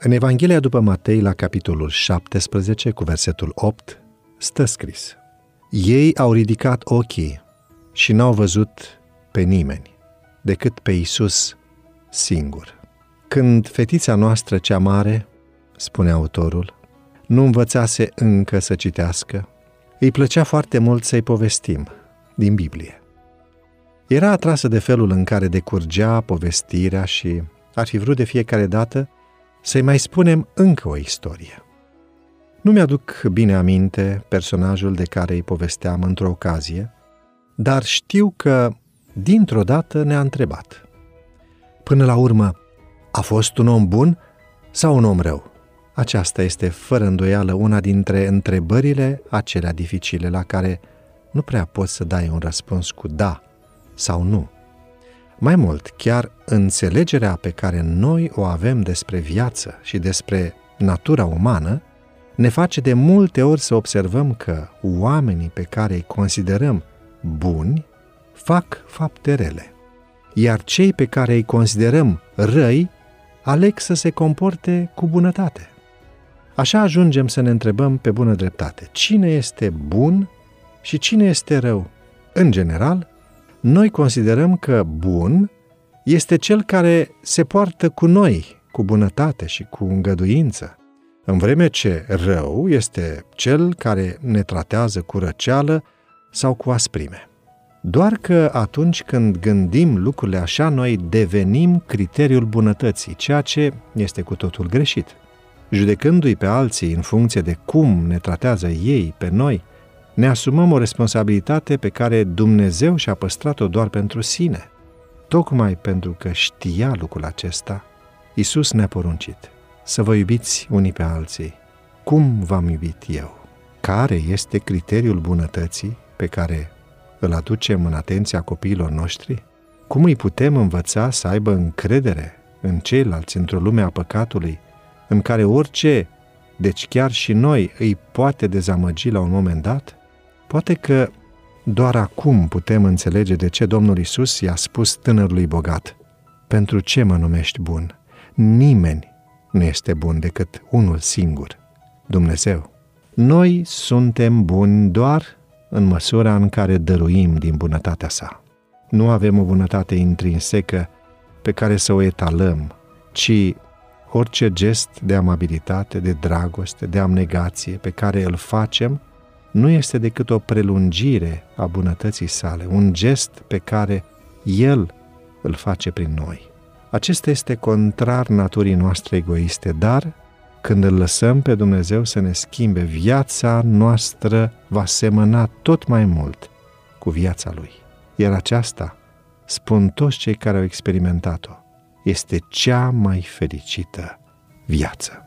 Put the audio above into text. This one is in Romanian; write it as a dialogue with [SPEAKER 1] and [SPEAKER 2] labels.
[SPEAKER 1] În Evanghelia după Matei, la capitolul 17, cu versetul 8, stă scris Ei au ridicat ochii și n-au văzut pe nimeni, decât pe Isus singur. Când fetița noastră cea mare, spune autorul, nu învățase încă să citească, îi plăcea foarte mult să-i povestim din Biblie. Era atrasă de felul în care decurgea povestirea și ar fi vrut de fiecare dată să-i mai spunem încă o istorie. Nu mi-aduc bine aminte personajul de care îi povesteam într-o ocazie, dar știu că dintr-o dată ne-a întrebat. Până la urmă, a fost un om bun sau un om rău? Aceasta este, fără îndoială, una dintre întrebările acelea dificile la care nu prea poți să dai un răspuns cu da sau nu. Mai mult, chiar înțelegerea pe care noi o avem despre viață și despre natura umană ne face de multe ori să observăm că oamenii pe care îi considerăm buni fac fapte rele, iar cei pe care îi considerăm răi aleg să se comporte cu bunătate. Așa ajungem să ne întrebăm pe bună dreptate, cine este bun și cine este rău. În general, noi considerăm că bun este cel care se poartă cu noi, cu bunătate și cu îngăduință, în vreme ce rău este cel care ne tratează cu răceală sau cu asprime. Doar că atunci când gândim lucrurile așa, noi devenim criteriul bunătății, ceea ce este cu totul greșit. Judecându-i pe alții în funcție de cum ne tratează ei pe noi, ne asumăm o responsabilitate pe care Dumnezeu și-a păstrat-o doar pentru sine. Tocmai pentru că știa lucrul acesta, Isus ne-a poruncit să vă iubiți unii pe alții. Cum v-am iubit eu? Care este criteriul bunătății pe care îl aducem în atenția copiilor noștri? Cum îi putem învăța să aibă încredere în ceilalți într-o lume a păcatului, în care orice, deci chiar și noi, îi poate dezamăgi la un moment dat? Poate că doar acum putem înțelege de ce Domnul Isus i-a spus tânărului bogat, Pentru ce mă numești bun? Nimeni nu este bun decât unul singur, Dumnezeu. Noi suntem buni doar în măsura în care dăruim din bunătatea sa. Nu avem o bunătate intrinsecă pe care să o etalăm, ci orice gest de amabilitate, de dragoste, de abnegație pe care îl facem nu este decât o prelungire a bunătății sale, un gest pe care El îl face prin noi. Acesta este contrar naturii noastre egoiste, dar când îl lăsăm pe Dumnezeu să ne schimbe, viața noastră va semăna tot mai mult cu viața Lui. Iar aceasta, spun toți cei care au experimentat-o, este cea mai fericită viață.